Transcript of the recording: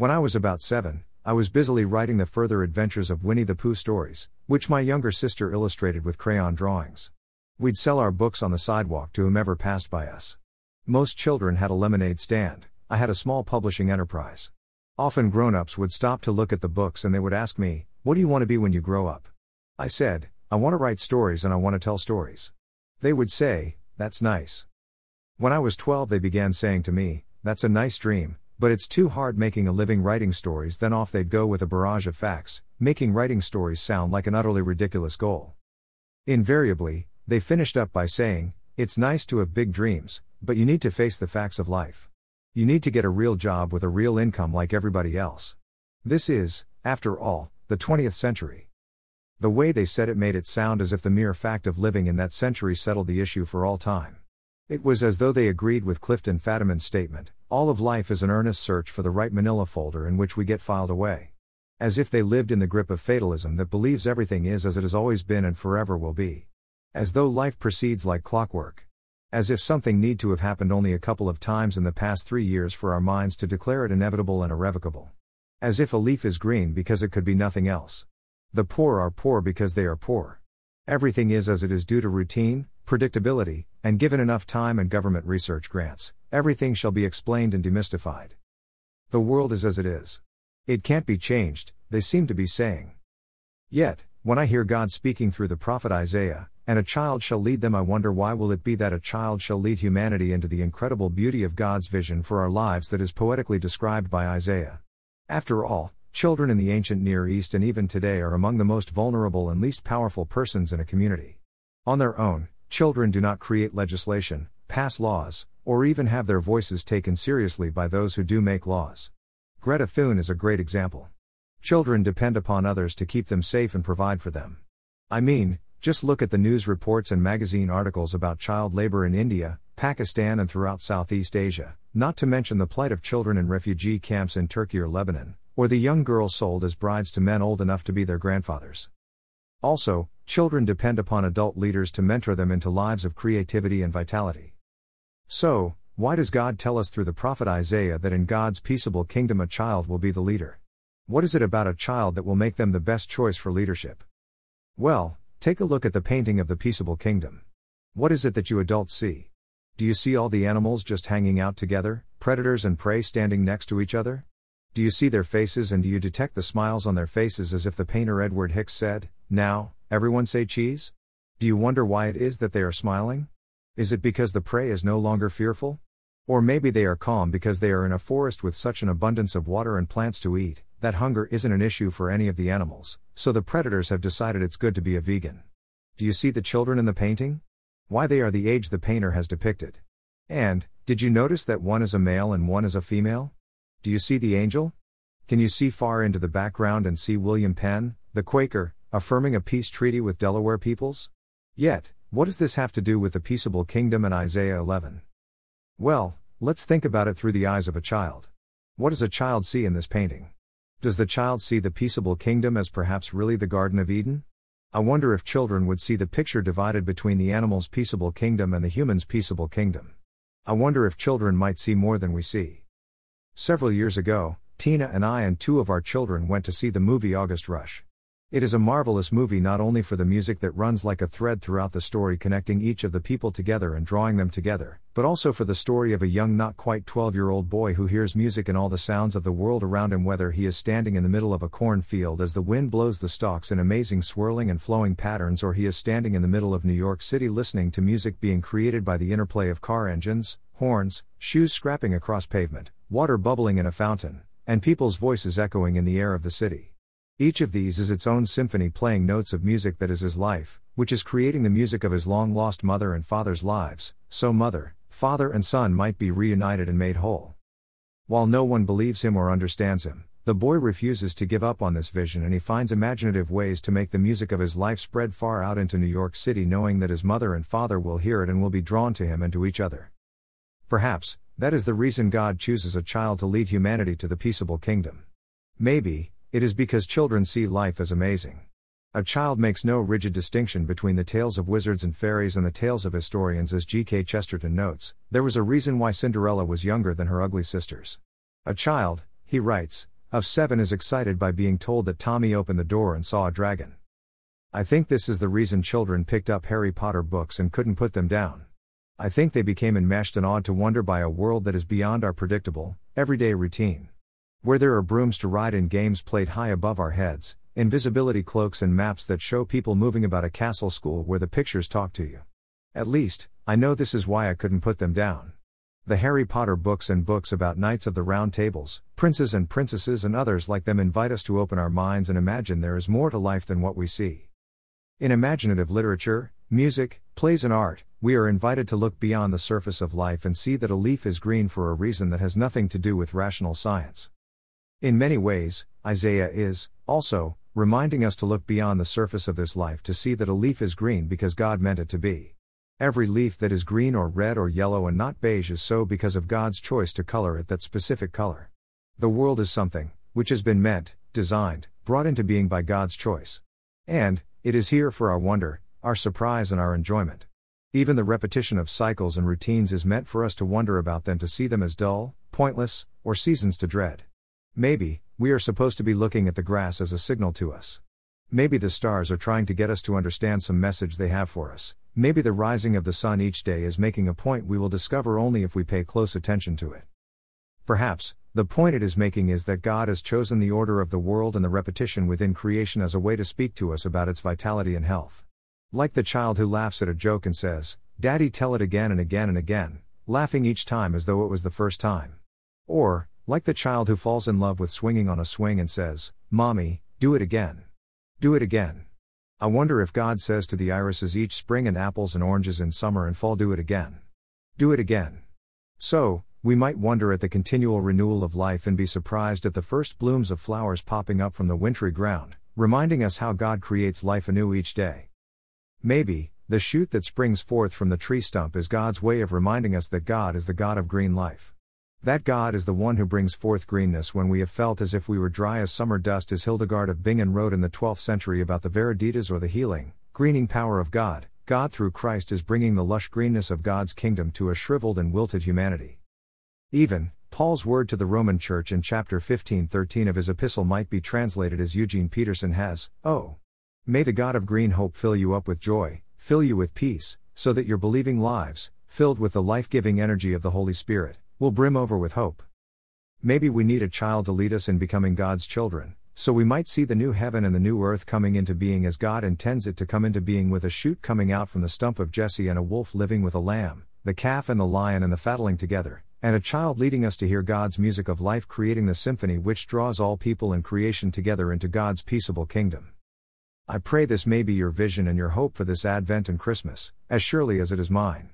When I was about seven, I was busily writing the further adventures of Winnie the Pooh stories, which my younger sister illustrated with crayon drawings. We'd sell our books on the sidewalk to whomever passed by us. Most children had a lemonade stand, I had a small publishing enterprise. Often grown ups would stop to look at the books and they would ask me, What do you want to be when you grow up? I said, I want to write stories and I want to tell stories. They would say, That's nice. When I was 12, they began saying to me, That's a nice dream, but it's too hard making a living writing stories. Then off they'd go with a barrage of facts, making writing stories sound like an utterly ridiculous goal. Invariably, they finished up by saying, It's nice to have big dreams, but you need to face the facts of life. You need to get a real job with a real income like everybody else. This is, after all, the 20th century. The way they said it made it sound as if the mere fact of living in that century settled the issue for all time. It was as though they agreed with Clifton Fadiman's statement all of life is an earnest search for the right manila folder in which we get filed away. As if they lived in the grip of fatalism that believes everything is as it has always been and forever will be. As though life proceeds like clockwork. As if something need to have happened only a couple of times in the past three years for our minds to declare it inevitable and irrevocable. As if a leaf is green because it could be nothing else. The poor are poor because they are poor. Everything is as it is due to routine, predictability, and given enough time and government research grants, everything shall be explained and demystified. The world is as it is. It can't be changed, they seem to be saying. Yet, when I hear God speaking through the prophet Isaiah, and a child shall lead them, I wonder why will it be that a child shall lead humanity into the incredible beauty of God's vision for our lives that is poetically described by Isaiah. After all, children in the ancient Near East and even today are among the most vulnerable and least powerful persons in a community. On their own, children do not create legislation, pass laws, or even have their voices taken seriously by those who do make laws. Greta Thun is a great example. Children depend upon others to keep them safe and provide for them. I mean, just look at the news reports and magazine articles about child labor in India, Pakistan, and throughout Southeast Asia, not to mention the plight of children in refugee camps in Turkey or Lebanon, or the young girls sold as brides to men old enough to be their grandfathers. Also, children depend upon adult leaders to mentor them into lives of creativity and vitality. So, why does God tell us through the prophet Isaiah that in God's peaceable kingdom a child will be the leader? What is it about a child that will make them the best choice for leadership? Well, Take a look at the painting of the peaceable kingdom. What is it that you adults see? Do you see all the animals just hanging out together, predators and prey standing next to each other? Do you see their faces and do you detect the smiles on their faces as if the painter Edward Hicks said, Now, everyone say cheese? Do you wonder why it is that they are smiling? Is it because the prey is no longer fearful? Or maybe they are calm because they are in a forest with such an abundance of water and plants to eat, that hunger isn't an issue for any of the animals, so the predators have decided it's good to be a vegan. Do you see the children in the painting? Why they are the age the painter has depicted. And, did you notice that one is a male and one is a female? Do you see the angel? Can you see far into the background and see William Penn, the Quaker, affirming a peace treaty with Delaware peoples? Yet, what does this have to do with the peaceable kingdom and Isaiah 11? Well, let's think about it through the eyes of a child. What does a child see in this painting? Does the child see the peaceable kingdom as perhaps really the Garden of Eden? I wonder if children would see the picture divided between the animal's peaceable kingdom and the human's peaceable kingdom. I wonder if children might see more than we see. Several years ago, Tina and I and two of our children went to see the movie August Rush. It is a marvelous movie not only for the music that runs like a thread throughout the story connecting each of the people together and drawing them together, but also for the story of a young not quite 12 year old boy who hears music and all the sounds of the world around him whether he is standing in the middle of a cornfield as the wind blows the stalks in amazing swirling and flowing patterns or he is standing in the middle of New York City listening to music being created by the interplay of car engines, horns, shoes scrapping across pavement, water bubbling in a fountain, and people's voices echoing in the air of the city. Each of these is its own symphony playing notes of music that is his life, which is creating the music of his long lost mother and father's lives, so mother, father, and son might be reunited and made whole. While no one believes him or understands him, the boy refuses to give up on this vision and he finds imaginative ways to make the music of his life spread far out into New York City, knowing that his mother and father will hear it and will be drawn to him and to each other. Perhaps, that is the reason God chooses a child to lead humanity to the peaceable kingdom. Maybe, it is because children see life as amazing. A child makes no rigid distinction between the tales of wizards and fairies and the tales of historians, as G.K. Chesterton notes. There was a reason why Cinderella was younger than her ugly sisters. A child, he writes, of 7 is excited by being told that Tommy opened the door and saw a dragon. I think this is the reason children picked up Harry Potter books and couldn't put them down. I think they became enmeshed and awed to wonder by a world that is beyond our predictable, everyday routine. Where there are brooms to ride and games played high above our heads, invisibility cloaks and maps that show people moving about a castle school where the pictures talk to you. At least, I know this is why I couldn't put them down. The Harry Potter books and books about knights of the round tables, princes and princesses and others like them invite us to open our minds and imagine there is more to life than what we see. In imaginative literature, music, plays, and art, we are invited to look beyond the surface of life and see that a leaf is green for a reason that has nothing to do with rational science. In many ways, Isaiah is, also, reminding us to look beyond the surface of this life to see that a leaf is green because God meant it to be. Every leaf that is green or red or yellow and not beige is so because of God's choice to color it that specific color. The world is something, which has been meant, designed, brought into being by God's choice. And, it is here for our wonder, our surprise, and our enjoyment. Even the repetition of cycles and routines is meant for us to wonder about them to see them as dull, pointless, or seasons to dread. Maybe, we are supposed to be looking at the grass as a signal to us. Maybe the stars are trying to get us to understand some message they have for us. Maybe the rising of the sun each day is making a point we will discover only if we pay close attention to it. Perhaps, the point it is making is that God has chosen the order of the world and the repetition within creation as a way to speak to us about its vitality and health. Like the child who laughs at a joke and says, Daddy, tell it again and again and again, laughing each time as though it was the first time. Or, like the child who falls in love with swinging on a swing and says, Mommy, do it again. Do it again. I wonder if God says to the irises each spring and apples and oranges in summer and fall, do it again. Do it again. So, we might wonder at the continual renewal of life and be surprised at the first blooms of flowers popping up from the wintry ground, reminding us how God creates life anew each day. Maybe, the shoot that springs forth from the tree stump is God's way of reminding us that God is the God of green life. That God is the one who brings forth greenness when we have felt as if we were dry as summer dust, as Hildegard of Bingen wrote in the 12th century about the Viriditas or the healing, greening power of God. God through Christ is bringing the lush greenness of God's kingdom to a shriveled and wilted humanity. Even, Paul's word to the Roman Church in chapter 15:13 of his epistle might be translated as Eugene Peterson has, "Oh, may the God of green hope fill you up with joy, fill you with peace, so that your believing lives, filled with the life-giving energy of the Holy Spirit, will brim over with hope. Maybe we need a child to lead us in becoming God's children, so we might see the new heaven and the new earth coming into being as God intends it to come into being with a shoot coming out from the stump of Jesse and a wolf living with a lamb, the calf and the lion and the fattling together, and a child leading us to hear God's music of life creating the symphony which draws all people and creation together into God's peaceable kingdom. I pray this may be your vision and your hope for this Advent and Christmas, as surely as it is mine.